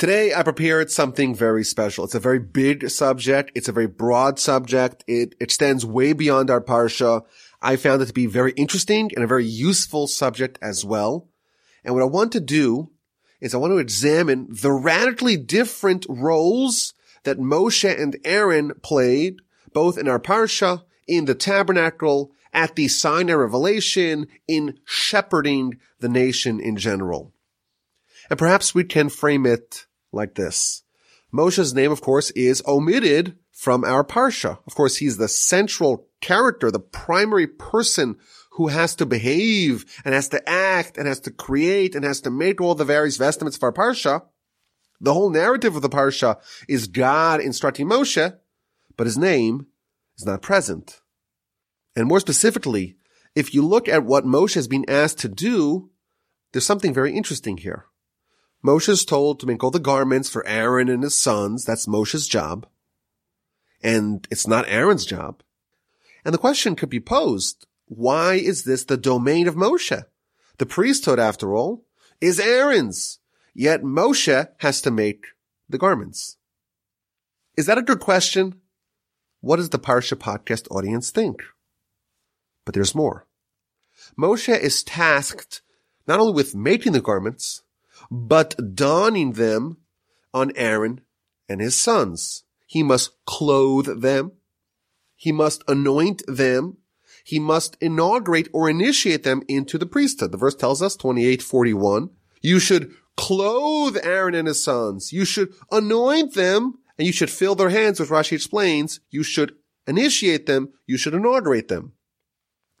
Today I prepared something very special. It's a very big subject. It's a very broad subject. It extends way beyond our parsha. I found it to be very interesting and a very useful subject as well. And what I want to do is I want to examine the radically different roles that Moshe and Aaron played both in our parsha, in the tabernacle, at the Sinai revelation, in shepherding the nation in general. And perhaps we can frame it like this. Moshe's name, of course, is omitted from our Parsha. Of course, he's the central character, the primary person who has to behave and has to act and has to create and has to make all the various vestments of our Parsha. The whole narrative of the Parsha is God instructing Moshe, but his name is not present. And more specifically, if you look at what Moshe has been asked to do, there's something very interesting here. Moshe is told to make all the garments for Aaron and his sons. That's Moshe's job. And it's not Aaron's job. And the question could be posed, why is this the domain of Moshe? The priesthood, after all, is Aaron's. Yet Moshe has to make the garments. Is that a good question? What does the Parsha podcast audience think? But there's more. Moshe is tasked not only with making the garments, but donning them on Aaron and his sons. He must clothe them. He must anoint them. He must inaugurate or initiate them into the priesthood. The verse tells us, 2841, you should clothe Aaron and his sons. You should anoint them and you should fill their hands, which Rashi explains. You should initiate them. You should inaugurate them.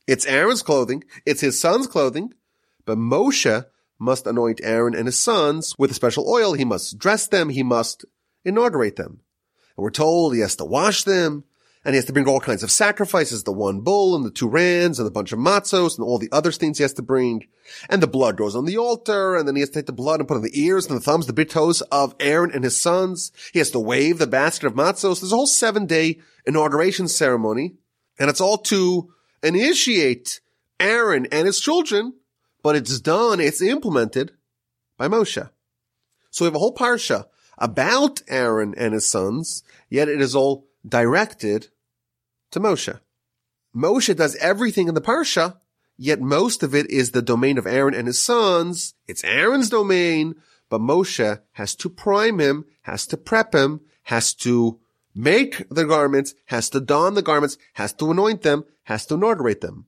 It's Aaron's clothing. It's his son's clothing. But Moshe must anoint Aaron and his sons with a special oil. He must dress them. He must inaugurate them. And we're told he has to wash them and he has to bring all kinds of sacrifices, the one bull and the two rams and a bunch of matzos and all the other things he has to bring. And the blood goes on the altar and then he has to take the blood and put on the ears and the thumbs, the big toes of Aaron and his sons. He has to wave the basket of matzos. There's a whole seven day inauguration ceremony and it's all to initiate Aaron and his children but it's done, it's implemented by Moshe. So we have a whole parsha about Aaron and his sons, yet it is all directed to Moshe. Moshe does everything in the parsha, yet most of it is the domain of Aaron and his sons. It's Aaron's domain, but Moshe has to prime him, has to prep him, has to make the garments, has to don the garments, has to anoint them, has to inaugurate them.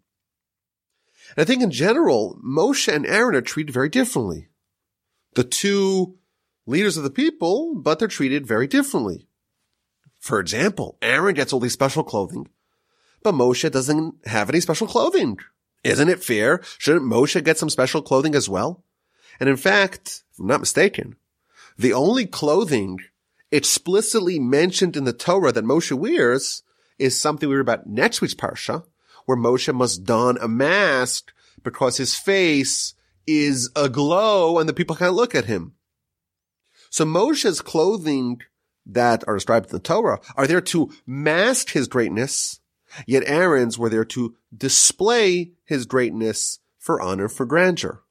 And I think in general, Moshe and Aaron are treated very differently. The two leaders of the people, but they're treated very differently. For example, Aaron gets all these special clothing, but Moshe doesn't have any special clothing. Isn't it fair? Shouldn't Moshe get some special clothing as well? And in fact, if I'm not mistaken, the only clothing explicitly mentioned in the Torah that Moshe wears is something we read about next week's parsha, where Moshe must don a mask because his face is aglow and the people can't look at him. So Moshe's clothing that are described in the Torah are there to mask his greatness, yet Aaron's were there to display his greatness for honor, for grandeur.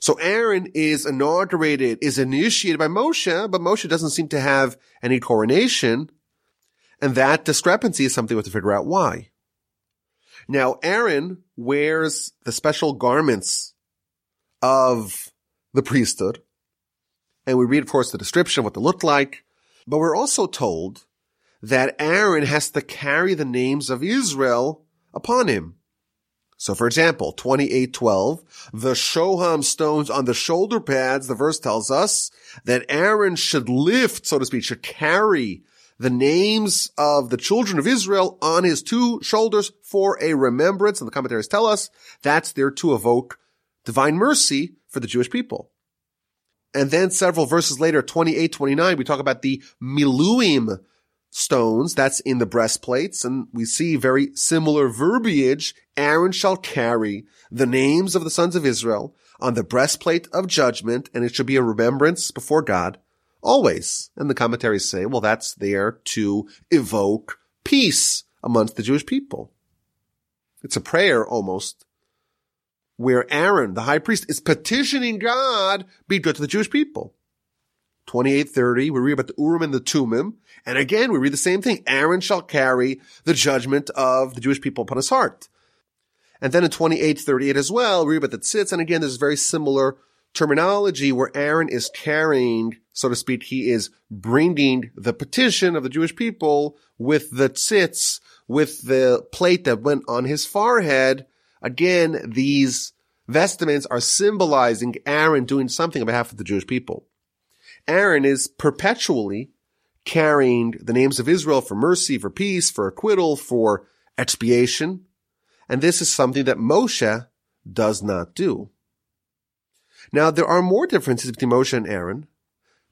So Aaron is inaugurated, is initiated by Moshe, but Moshe doesn't seem to have any coronation. And that discrepancy is something we have to figure out why. Now, Aaron wears the special garments of the priesthood. And we read, of course, the description what they looked like. But we're also told that Aaron has to carry the names of Israel upon him. So for example, 2812, the shoham stones on the shoulder pads, the verse tells us that Aaron should lift, so to speak, should carry the names of the children of Israel on his two shoulders for a remembrance. And the commentaries tell us that's there to evoke divine mercy for the Jewish people. And then several verses later, 28, 29, we talk about the miluim stones. That's in the breastplates. And we see very similar verbiage. Aaron shall carry the names of the sons of Israel on the breastplate of judgment, and it should be a remembrance before God Always. And the commentaries say, well, that's there to evoke peace amongst the Jewish people. It's a prayer almost where Aaron, the high priest, is petitioning God, be good to the Jewish people. 2830, we read about the Urim and the Tumim. And again, we read the same thing. Aaron shall carry the judgment of the Jewish people upon his heart. And then in 2838 as well, we read about the tzitz. And again, there's very similar terminology where Aaron is carrying, so to speak, he is bringing the petition of the Jewish people with the tzitz, with the plate that went on his forehead. Again, these vestments are symbolizing Aaron doing something on behalf of the Jewish people. Aaron is perpetually carrying the names of Israel for mercy, for peace, for acquittal, for expiation. And this is something that Moshe does not do. Now, there are more differences between Moshe and Aaron.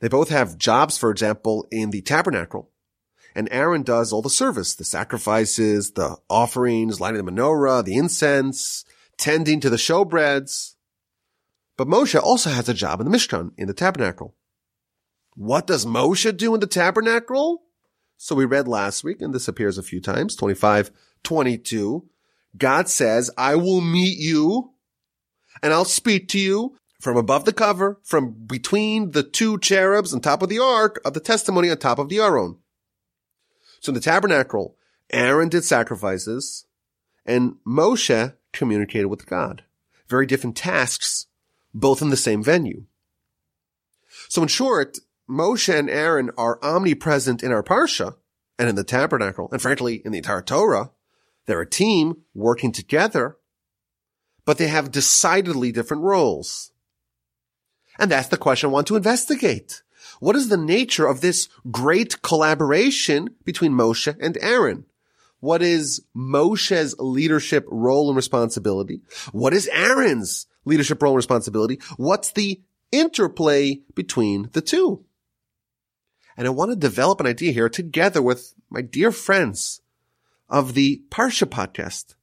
They both have jobs, for example, in the tabernacle. And Aaron does all the service, the sacrifices, the offerings, lighting the menorah, the incense, tending to the showbreads. But Moshe also has a job in the Mishkan, in the tabernacle. What does Moshe do in the tabernacle? So we read last week, and this appears a few times, 25, 22. God says, I will meet you and I'll speak to you from above the cover, from between the two cherubs on top of the ark of the testimony on top of the Aron. So in the tabernacle, Aaron did sacrifices and Moshe communicated with God. Very different tasks, both in the same venue. So in short, Moshe and Aaron are omnipresent in our Parsha and in the tabernacle, and frankly, in the entire Torah. They're a team working together, but they have decidedly different roles. And that's the question I want to investigate. What is the nature of this great collaboration between Moshe and Aaron? What is Moshe's leadership role and responsibility? What is Aaron's leadership role and responsibility? What's the interplay between the two? And I want to develop an idea here together with my dear friends of the Parsha podcast.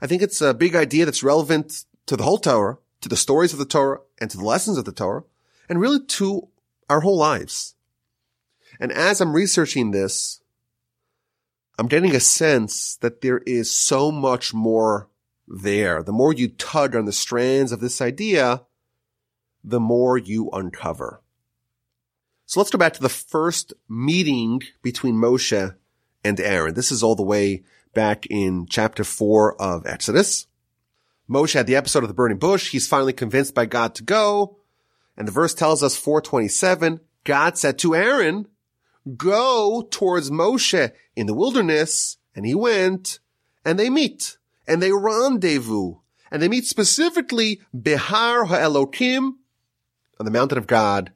I think it's a big idea that's relevant to the whole Torah, to the stories of the Torah, and to the lessons of the Torah, and really to our whole lives. And as I'm researching this, I'm getting a sense that there is so much more there. The more you tug on the strands of this idea, the more you uncover. So let's go back to the first meeting between Moshe and Aaron. This is all the way back in chapter four of Exodus. Moshe had the episode of the burning bush. He's finally convinced by God to go. And the verse tells us 427, God said to Aaron, go towards Moshe in the wilderness. And he went and they meet and they rendezvous and they meet specifically Behar HaElokim on the mountain of God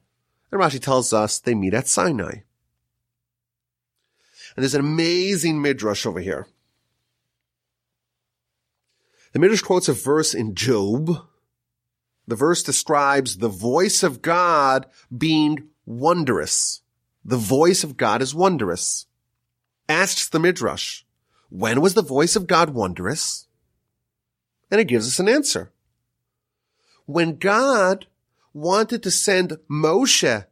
and Rashi tells us they meet at Sinai. And there's an amazing midrash over here. The midrash quotes a verse in Job. The verse describes the voice of God being wondrous. The voice of God is wondrous. Asks the midrash, when was the voice of God wondrous? And it gives us an answer. When God wanted to send Moshe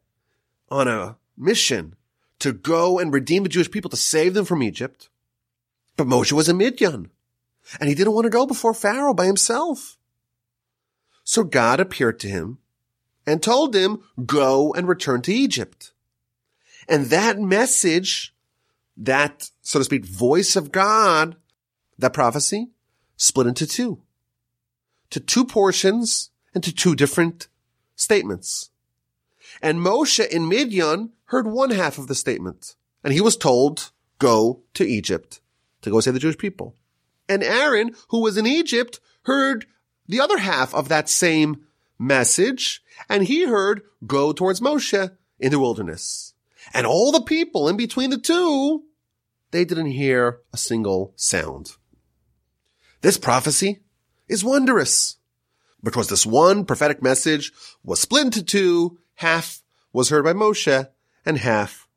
on a mission to go and redeem the Jewish people to save them from Egypt. But Moshe was a Midian and he didn't want to go before Pharaoh by himself. So God appeared to him and told him, go and return to Egypt. And that message, that, so to speak, voice of God, that prophecy split into two, to two portions and to two different statements. And Moshe in Midian heard one half of the statement. And he was told, go to Egypt to go save the Jewish people. And Aaron, who was in Egypt, heard the other half of that same message. And he heard, go towards Moshe in the wilderness. And all the people in between the two, they didn't hear a single sound. This prophecy is wondrous because this one prophetic message was split into two. Half was heard by Moshe and half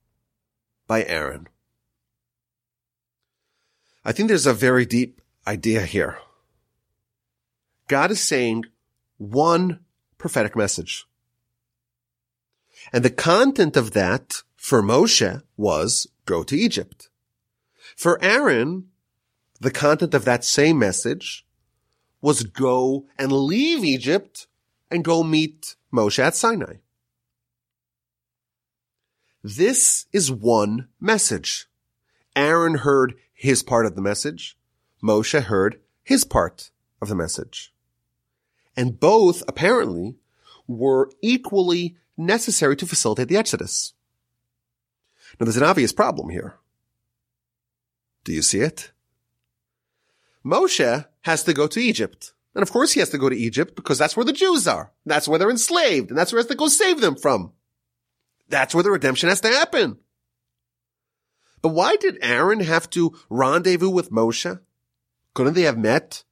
by Aaron. I think there's a very deep idea here. God is saying one prophetic message. And the content of that for Moshe was go to Egypt. For Aaron, the content of that same message was go and leave Egypt and go meet Moshe at Sinai. This is one message. Aaron heard his part of the message. Moshe heard his part of the message. And both apparently were equally necessary to facilitate the Exodus. Now there's an obvious problem here. Do you see it? Moshe has to go to Egypt. And of course he has to go to Egypt because that's where the Jews are. That's where they're enslaved and that's where he has to go save them from. That's where the redemption has to happen. But why did Aaron have to rendezvous with Moshe? Couldn't they have met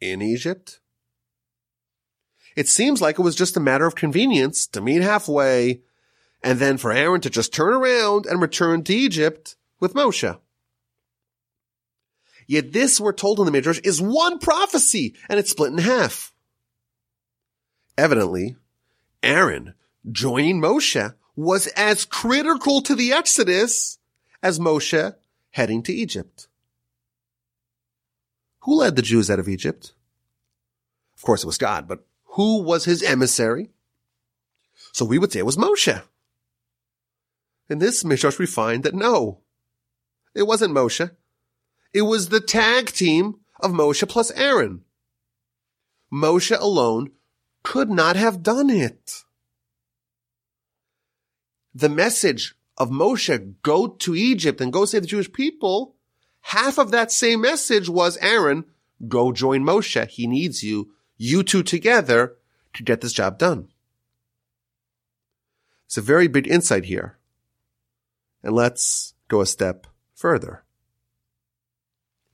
in Egypt? It seems like it was just a matter of convenience to meet halfway and then for Aaron to just turn around and return to Egypt with Moshe. Yet this, we're told in the Midrash, is one prophecy and it's split in half. Evidently, Aaron joining Moshe was as critical to the Exodus as Moshe heading to Egypt. Who led the Jews out of Egypt? Of course it was God, but who was his emissary? So we would say it was Moshe. In this Midrash we find that no, it wasn't Moshe. It was the tag team of Moshe plus Aaron. Moshe alone could not have done it. The message of Moshe, go to Egypt and go save the Jewish people, half of that same message was Aaron, go join Moshe. He needs you, you two together to get this job done. It's a very big insight here. And let's go a step further.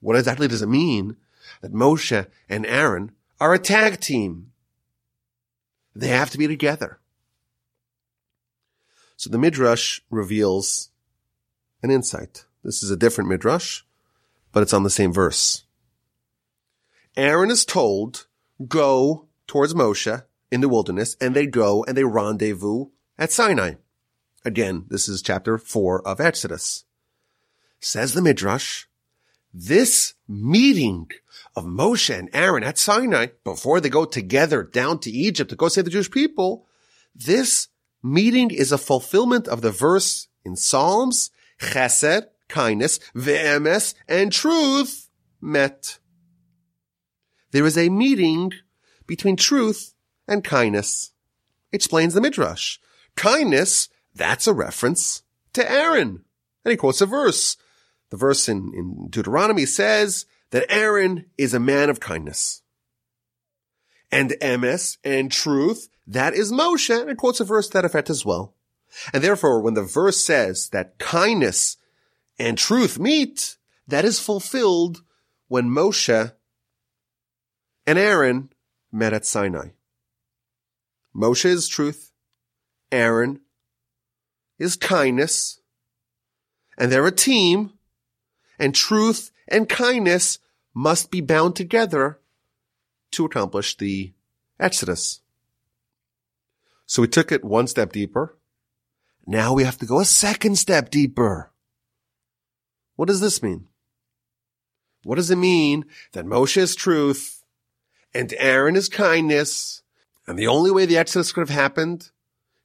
What exactly does it mean that Moshe and Aaron are a tag team? They have to be together. So the Midrash reveals an insight. This is a different Midrash, but it's on the same verse. Aaron is told, go towards Moshe in the wilderness, and they go and they rendezvous at Sinai. Again, this is chapter four of Exodus. Says the Midrash, this meeting of Moshe and Aaron at Sinai before they go together down to Egypt to go save the Jewish people, this meeting is a fulfillment of the verse in Psalms, chesed, kindness, ve'emes, and truth met. There is a meeting between truth and kindness. Explains the Midrash. Kindness, that's a reference to Aaron. And he quotes a verse. The verse in, in Deuteronomy says that Aaron is a man of kindness. And emes and truth, that is Moshe, and it quotes a verse that effect as well. And therefore, when the verse says that kindness and truth meet, that is fulfilled when Moshe and Aaron met at Sinai. Moshe is truth. Aaron is kindness. And they're a team and truth and kindness must be bound together to accomplish the Exodus. So we took it one step deeper. Now we have to go a second step deeper. What does this mean? What does it mean that Moshe is truth and Aaron is kindness and the only way the Exodus could have happened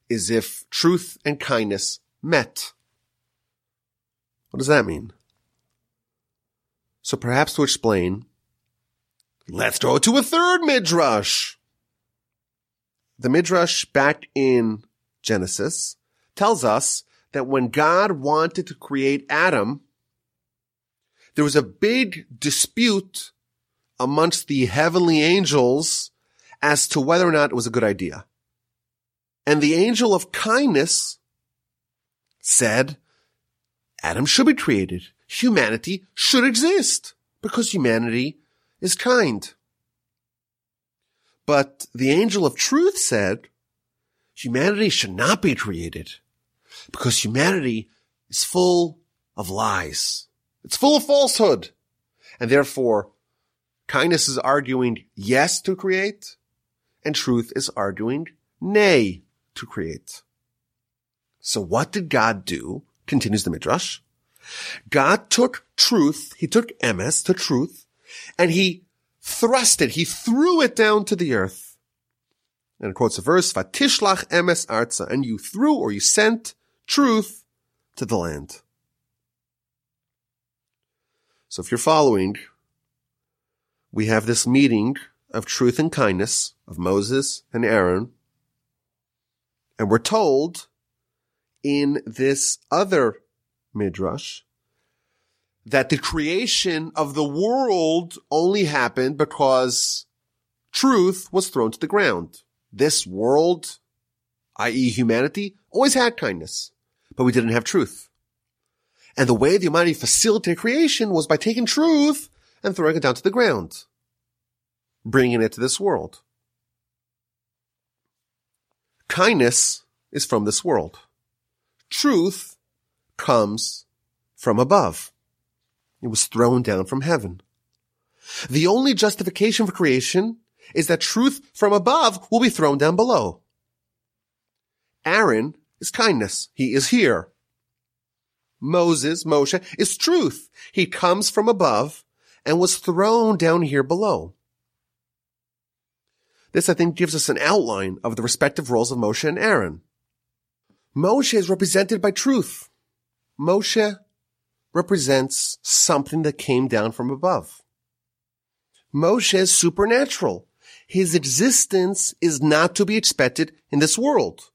is if truth and kindness met? What does that mean? So perhaps to explain, let's go to a third midrash. The midrash back in Genesis tells us that when God wanted to create Adam, there was a big dispute amongst the heavenly angels as to whether or not it was a good idea. And the angel of kindness said, Adam should be created humanity should exist because humanity is kind. But the angel of truth said humanity should not be created because humanity is full of lies. It's full of falsehood. And therefore, kindness is arguing yes to create and truth is arguing nay to create. So what did God do? Continues the Midrash. God took truth, he took emes, to truth, and he thrust it, he threw it down to the earth. And it quotes a verse, Vatishlach emes arza, and you threw or you sent truth to the land. So if you're following, we have this meeting of truth and kindness of Moses and Aaron. And we're told in this other midrash that the creation of the world only happened because truth was thrown to the ground. This world, i.e. humanity, always had kindness, but we didn't have truth. And the way the Almighty facilitated creation was by taking truth and throwing it down to the ground, bringing it to this world. Kindness is from this world. Truth comes from above. It was thrown down from heaven. The only justification for creation is that truth from above will be thrown down below. Aaron is kindness. He is here. Moses, Moshe, is truth. He comes from above and was thrown down here below. This, I think, gives us an outline of the respective roles of Moshe and Aaron. Moshe is represented by truth. Moshe represents something that came down from above. Moshe is supernatural. His existence is not to be expected in this world.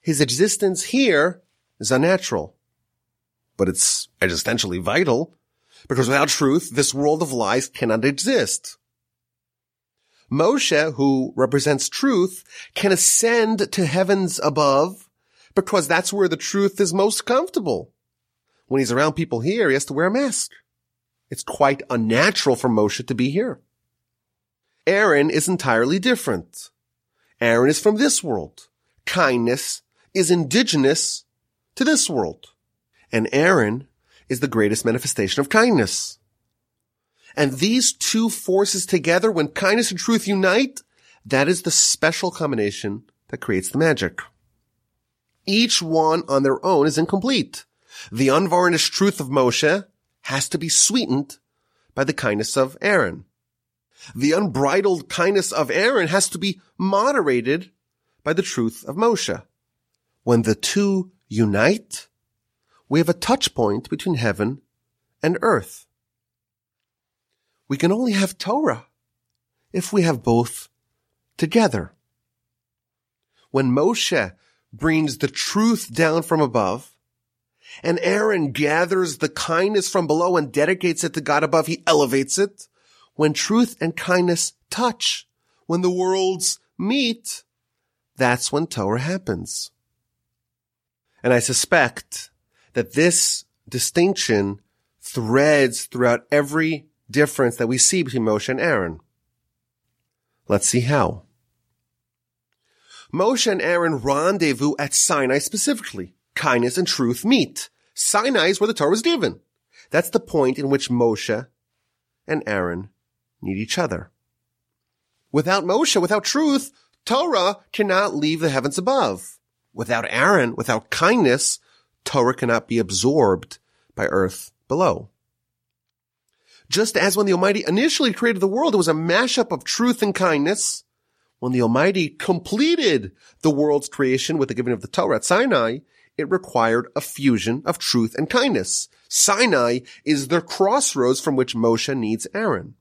His existence here is unnatural. But it's existentially vital because without truth, this world of lies cannot exist. Moshe, who represents truth, can ascend to heavens above because that's where the truth is most comfortable. When he's around people here, he has to wear a mask. It's quite unnatural for Moshe to be here. Aaron is entirely different. Aaron is from this world. Kindness is indigenous to this world. And Aaron is the greatest manifestation of kindness. And these two forces together, when kindness and truth unite, that is the special combination that creates the magic. Each one on their own is incomplete. The unvarnished truth of Moshe has to be sweetened by the kindness of Aaron. The unbridled kindness of Aaron has to be moderated by the truth of Moshe. When the two unite, we have a touch point between heaven and earth. We can only have Torah if we have both together. When Moshe brings the truth down from above, and Aaron gathers the kindness from below and dedicates it to God above, he elevates it. When truth and kindness touch, when the worlds meet, that's when Torah happens. And I suspect that this distinction threads throughout every difference that we see between Moshe and Aaron. Let's see how. Moshe and Aaron rendezvous at Sinai specifically. Kindness and truth meet. Sinai is where the Torah was given. That's the point in which Moshe and Aaron need each other. Without Moshe, without truth, Torah cannot leave the heavens above. Without Aaron, without kindness, Torah cannot be absorbed by earth below. Just as when the Almighty initially created the world, it was a mashup of truth and kindness. When the Almighty completed the world's creation with the giving of the Torah at Sinai, it required a fusion of truth and kindness. Sinai is the crossroads from which Moshe needs Aaron.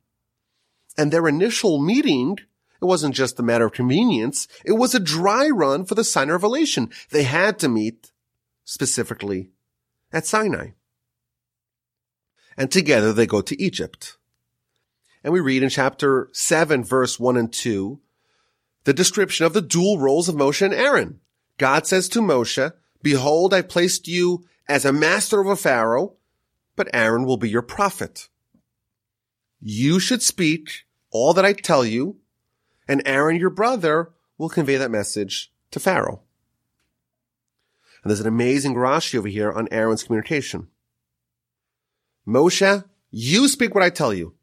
And their initial meeting, it wasn't just a matter of convenience. It was a dry run for the Sinai revelation. They had to meet specifically at Sinai. And together they go to Egypt. And we read in chapter 7 verse 1 and 2 the description of the dual roles of Moshe and Aaron. God says to Moshe, Behold, I placed you as a master of a Pharaoh, but Aaron will be your prophet. You should speak all that I tell you, and Aaron, your brother, will convey that message to Pharaoh. And there's an amazing Rashi over here on Aaron's communication. Moshe, you speak what I tell you.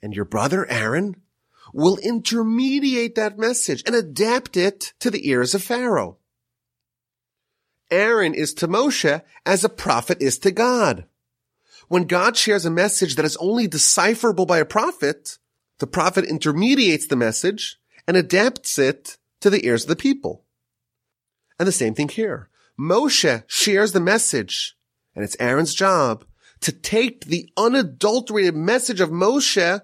And your brother Aaron will intermediate that message and adapt it to the ears of Pharaoh. Aaron is to Moshe as a prophet is to God. When God shares a message that is only decipherable by a prophet, the prophet intermediates the message and adapts it to the ears of the people. And the same thing here. Moshe shares the message and it's Aaron's job to take the unadulterated message of Moshe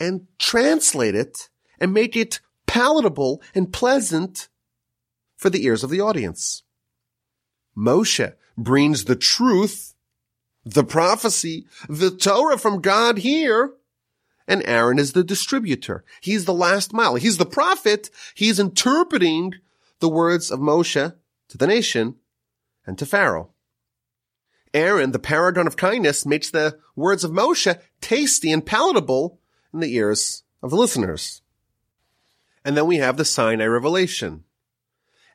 and translate it and make it palatable and pleasant for the ears of the audience. Moshe brings the truth, the prophecy, the Torah from God here, and Aaron is the distributor. He's the last mile. He's the prophet. He's interpreting the words of Moshe to the nation and to Pharaoh. Aaron, the paragon of kindness, makes the words of Moshe tasty and palatable in the ears of the listeners. And then we have the Sinai revelation.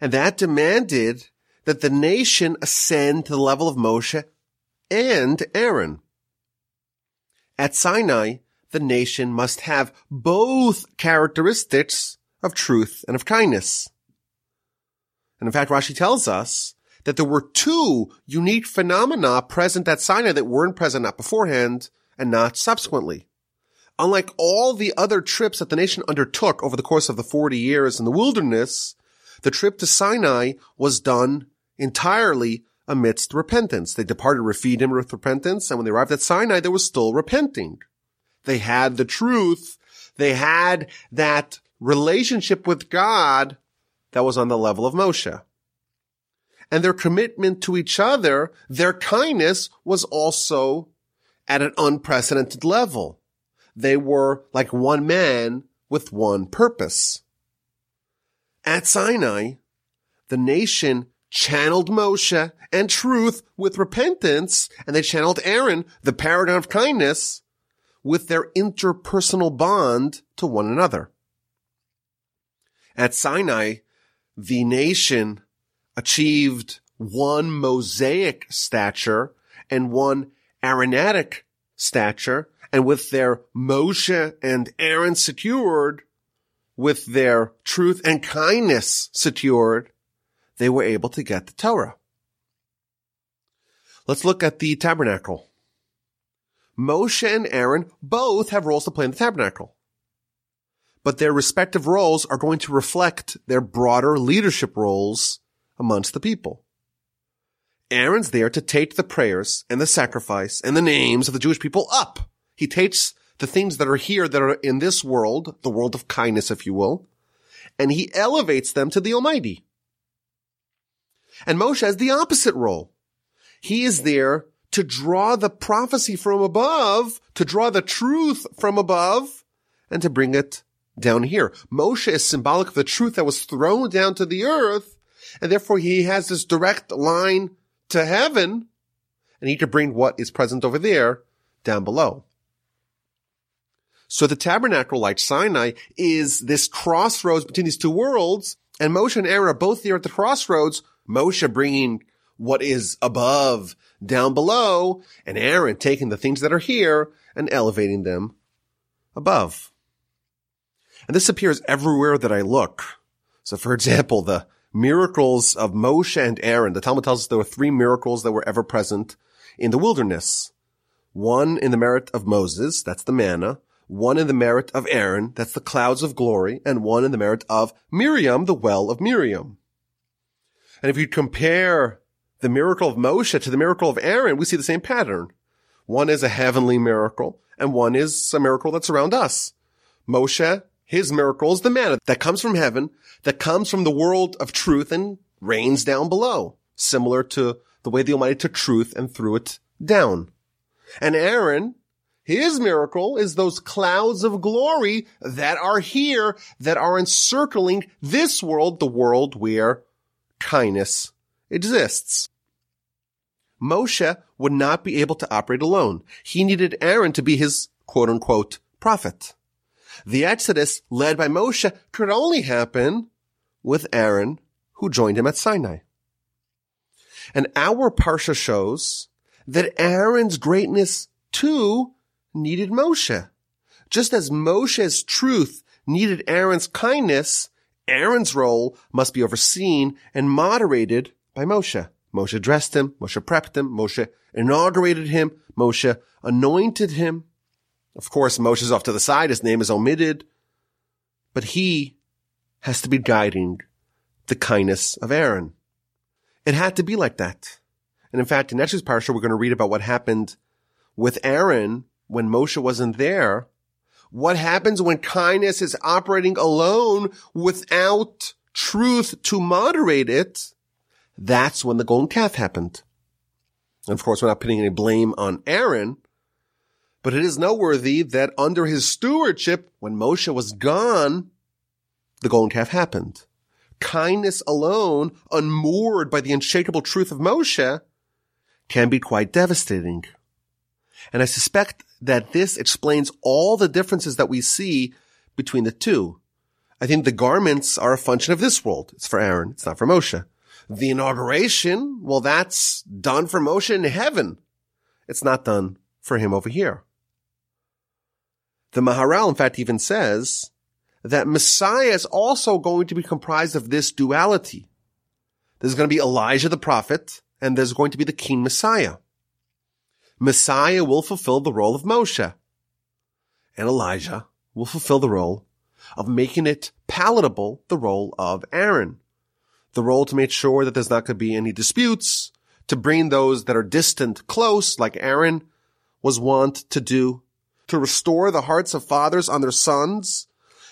And that demanded that the nation ascend to the level of Moshe and Aaron. At Sinai, the nation must have both characteristics of truth and of kindness. And in fact, Rashi tells us that there were two unique phenomena present at Sinai that weren't present not beforehand and not subsequently. Unlike all the other trips that the nation undertook over the course of the 40 years in the wilderness, the trip to Sinai was done entirely amidst repentance. They departed Rephidim with repentance, and when they arrived at Sinai, they were still repenting. They had the truth. They had that relationship with God that was on the level of Moshe and their commitment to each other, their kindness was also at an unprecedented level. They were like one man with one purpose. At Sinai, the nation channeled Moshe and truth with repentance, and they channeled Aaron, the paragon of kindness, with their interpersonal bond to one another. At Sinai, the nation achieved one Mosaic stature and one Aaronitic stature, and with their Moshe and Aaron secured, with their truth and kindness secured, they were able to get the Torah. Let's look at the tabernacle. Moshe and Aaron both have roles to play in the tabernacle. But their respective roles are going to reflect their broader leadership roles amongst the people. Aaron's there to take the prayers and the sacrifice and the names of the Jewish people up. He takes the things that are here that are in this world, the world of kindness, if you will, and he elevates them to the Almighty. And Moshe has the opposite role. He is there to draw the prophecy from above, to draw the truth from above, and to bring it down here. Moshe is symbolic of the truth that was thrown down to the earth, and therefore he has this direct line to heaven, and he to bring what is present over there down below. So the tabernacle, like Sinai, is this crossroads between these two worlds, and Moshe and Aaron are both there at the crossroads, Moshe bringing what is above down below, and Aaron taking the things that are here and elevating them above. And this appears everywhere that I look. So for example, the miracles of Moshe and Aaron. The Talmud tells us there were three miracles that were ever present in the wilderness. One in the merit of Moses, that's the manna. One in the merit of Aaron, that's the clouds of glory. And one in the merit of Miriam, the well of Miriam. And if you compare the miracle of Moshe to the miracle of Aaron, we see the same pattern. One is a heavenly miracle, and one is a miracle that's around us. Moshe his miracle is the manna that comes from heaven, that comes from the world of truth and rains down below, similar to the way the Almighty took truth and threw it down. And Aaron, his miracle is those clouds of glory that are here, that are encircling this world, the world where kindness exists. Moshe would not be able to operate alone. He needed Aaron to be his quote unquote prophet. The Exodus led by Moshe could only happen with Aaron, who joined him at Sinai. And our Parsha shows that Aaron's greatness too needed Moshe. Just as Moshe's truth needed Aaron's kindness, Aaron's role must be overseen and moderated by Moshe. Moshe dressed him, Moshe prepped him, Moshe inaugurated him, Moshe anointed him. Of course, Moshe's off to the side. His name is omitted, but he has to be guiding the kindness of Aaron. It had to be like that. And in fact, in next week's parsha, we're going to read about what happened with Aaron when Moshe wasn't there. What happens when kindness is operating alone without truth to moderate it? That's when the golden calf happened. And of course, we're not putting any blame on Aaron, but it is noteworthy that under his stewardship, when Moshe was gone, the golden calf happened. Kindness alone, unmoored by the unshakable truth of Moshe, can be quite devastating. And I suspect that this explains all the differences that we see between the two. I think the garments are a function of this world. It's for Aaron. It's not for Moshe. The inauguration, well, that's done for Moshe in heaven. It's not done for him over here. The Maharal, in fact, even says that Messiah is also going to be comprised of this duality. There's going to be Elijah the prophet, and there's going to be the King Messiah. Messiah will fulfill the role of Moshe, and Elijah will fulfill the role of making it palatable, the role of Aaron the role to make sure that there's not going to be any disputes, to bring those that are distant close, like Aaron was wont to do, to restore the hearts of fathers on their sons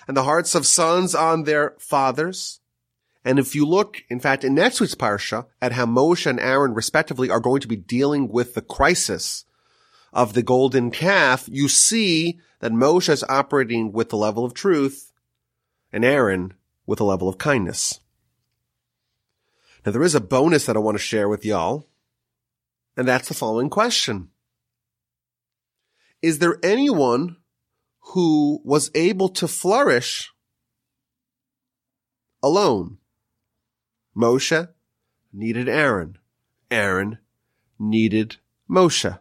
and the hearts of sons on their fathers. And if you look, in fact, in next week's parsha at how Moshe and Aaron respectively are going to be dealing with the crisis of the golden calf, you see that Moshe is operating with the level of truth and Aaron with a level of kindness. Now there is a bonus that I want to share with y'all, and that's the following question. Is there anyone who was able to flourish alone? Moshe needed Aaron. Aaron needed Moshe.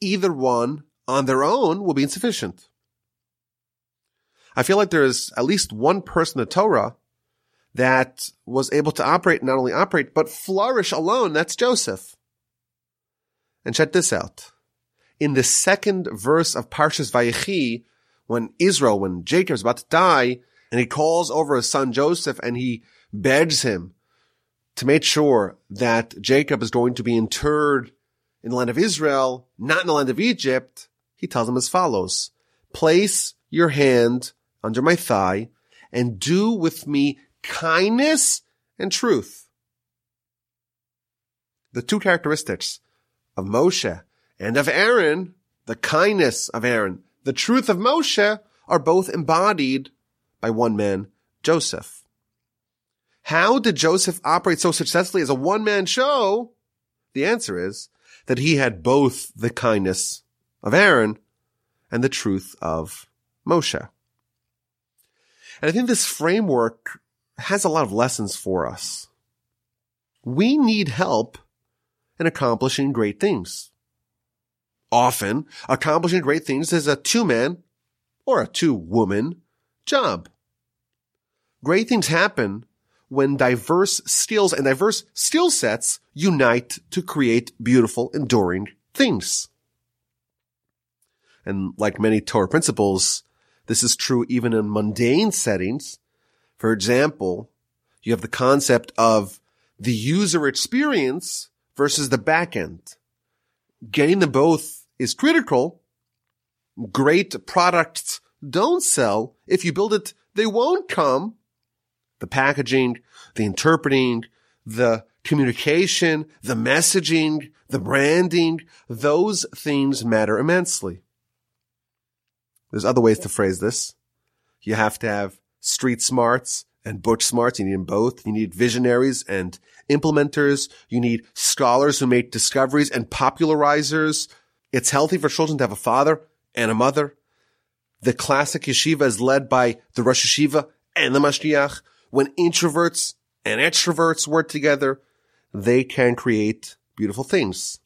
Either one on their own will be insufficient. I feel like there is at least one person in the Torah that was able to operate, not only operate, but flourish alone. That's Joseph. And check this out. In the second verse of Parshas Vayechi, when Israel, when Jacob is about to die, and he calls over his son Joseph and he begs him to make sure that Jacob is going to be interred in the land of Israel, not in the land of Egypt, he tells him as follows, place your hand under my thigh and do with me kindness and truth. The two characteristics of Moshe and of Aaron, the kindness of Aaron, the truth of Moshe are both embodied by one man, Joseph. How did Joseph operate so successfully as a one-man show? The answer is that he had both the kindness of Aaron and the truth of Moshe. And I think this framework has a lot of lessons for us. We need help in accomplishing great things. Often, accomplishing great things is a two-man or a two-woman job. Great things happen when diverse skills and diverse skill sets unite to create beautiful, enduring things. And like many Torah principles, this is true even in mundane settings for example, you have the concept of the user experience versus the backend. Getting them both is critical. Great products don't sell. If you build it, they won't come. The packaging, the interpreting, the communication, the messaging, the branding, those things matter immensely. There's other ways to phrase this. You have to have street smarts and book smarts. You need them both. You need visionaries and implementers. You need scholars who make discoveries and popularizers. It's healthy for children to have a father and a mother. The classic yeshiva is led by the Rosh Yeshiva and the Mashgiach. When introverts and extroverts work together, they can create beautiful things.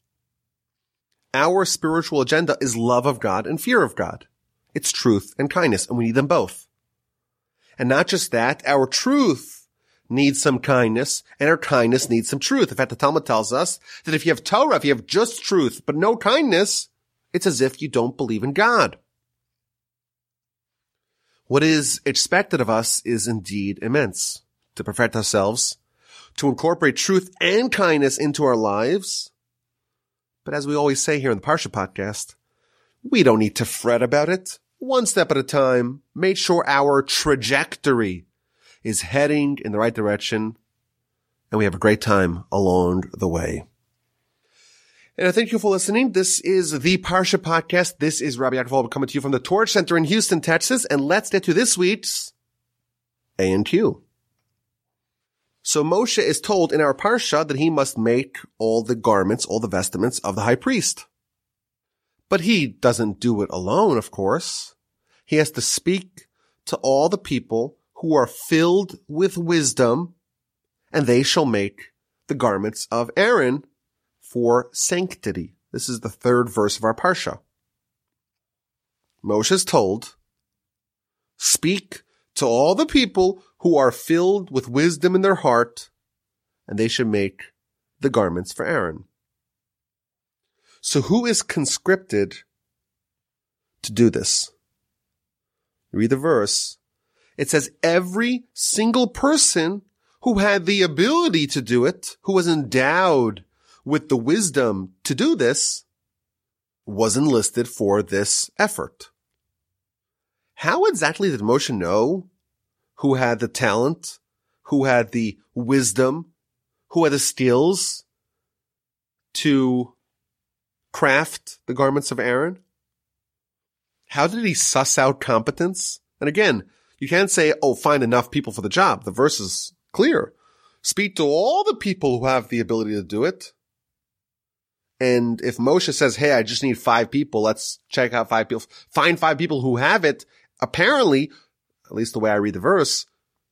Our spiritual agenda is love of God and fear of God. It's truth and kindness, and we need them both. And not just that, our truth needs some kindness and our kindness needs some truth. In fact, the Talmud tells us that if you have Torah, if you have just truth, but no kindness, it's as if you don't believe in God. What is expected of us is indeed immense. To perfect ourselves, to incorporate truth and kindness into our lives. But as we always say here in the Parsha podcast, we don't need to fret about it. One step at a time, make sure our trajectory is heading in the right direction and we have a great time along the way. And I thank you for listening. This is the Parsha podcast. This is Rabbi Yaakov coming to you from the Torch Center in Houston, Texas. And let's get to this week's A and Q. So Moshe is told in our Parsha that he must make all the garments, all the vestments of the high priest. But he doesn't do it alone, of course. He has to speak to all the people who are filled with wisdom and they shall make the garments of Aaron for sanctity. This is the third verse of our Parsha. Moshe is told, speak to all the people who are filled with wisdom in their heart, and they should make the garments for Aaron. So who is conscripted to do this? Read the verse. It says every single person who had the ability to do it, who was endowed with the wisdom to do this, was enlisted for this effort. How exactly did Moshe know who had the talent, who had the wisdom, who had the skills to craft the garments of Aaron? How did he suss out competence? And again, you can't say, oh, find enough people for the job. The verse is clear. Speak to all the people who have the ability to do it. And if Moshe says, Hey, I just need five people, let's check out five people, find five people who have it. Apparently, at least the way I read the verse,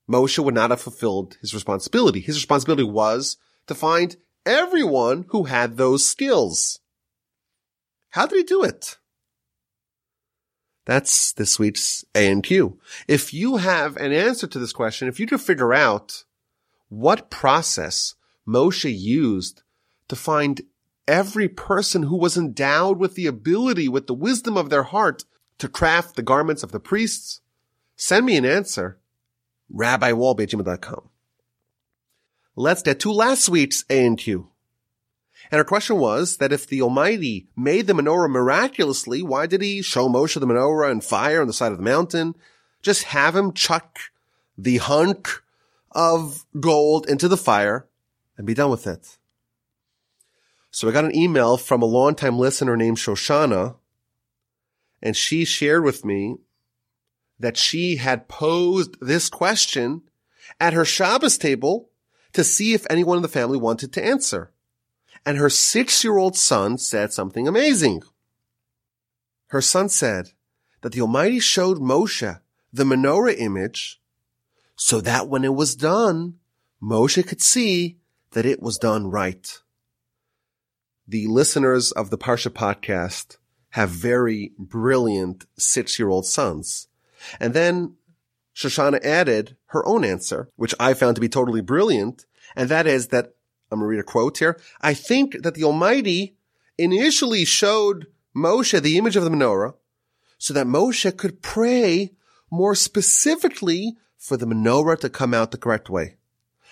Moshe would not have fulfilled his responsibility. His responsibility was to find everyone who had those skills. How did he do it? That's this week's A and Q. If you have an answer to this question, if you could figure out what process Moshe used to find every person who was endowed with the ability, with the wisdom of their heart to craft the garments of the priests, send me an answer. RabbiWolbe Let's get to last week's A and Q. And our question was that if the Almighty made the menorah miraculously, why did he show Moshe the menorah and fire on the side of the mountain? Just have him chuck the hunk of gold into the fire and be done with it. So I got an email from a longtime listener named Shoshana, and she shared with me that she had posed this question at her Shabbos table to see if anyone in the family wanted to answer and her six-year-old son said something amazing. Her son said that the Almighty showed Moshe the menorah image so that when it was done, Moshe could see that it was done right. The listeners of the Parsha podcast have very brilliant six-year-old sons. And then Shoshana added her own answer, which I found to be totally brilliant. And that is that I'm going to read a quote here. I think that the Almighty initially showed Moshe the image of the menorah so that Moshe could pray more specifically for the menorah to come out the correct way.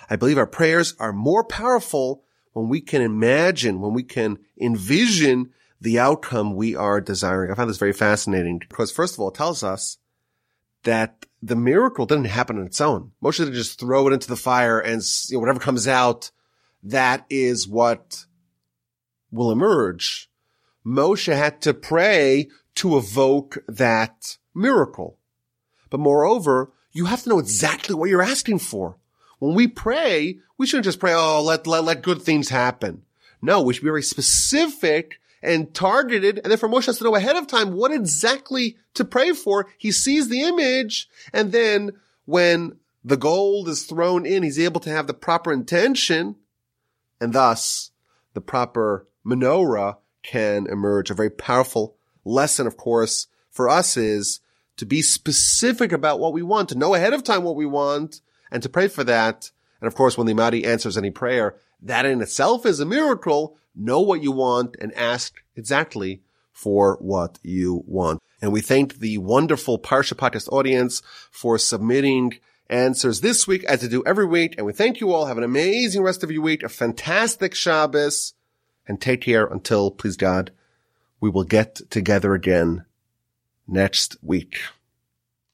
I believe our prayers are more powerful when we can imagine, when we can envision the outcome we are desiring. I found this very fascinating because first of all, it tells us that the miracle didn't happen on its own. Moshe didn't just throw it into the fire and you know, whatever comes out that is what will emerge. Moshe had to pray to evoke that miracle. But moreover, you have to know exactly what you're asking for. When we pray, we shouldn't just pray, oh, let, let, let good things happen. No, we should be very specific and targeted. And therefore Moshe has to know ahead of time what exactly to pray for. He sees the image. And then when the gold is thrown in, he's able to have the proper intention and thus the proper menorah can emerge. A very powerful lesson, of course, for us is to be specific about what we want, to know ahead of time what we want, and to pray for that. And of course, when the Almighty answers any prayer, that in itself is a miracle. Know what you want and ask exactly for what you want. And we thank the wonderful Parsha Podcast audience for submitting answers this week as I do every week. And we thank you all. Have an amazing rest of your week, a fantastic Shabbos, and take care until, please God, we will get together again next week.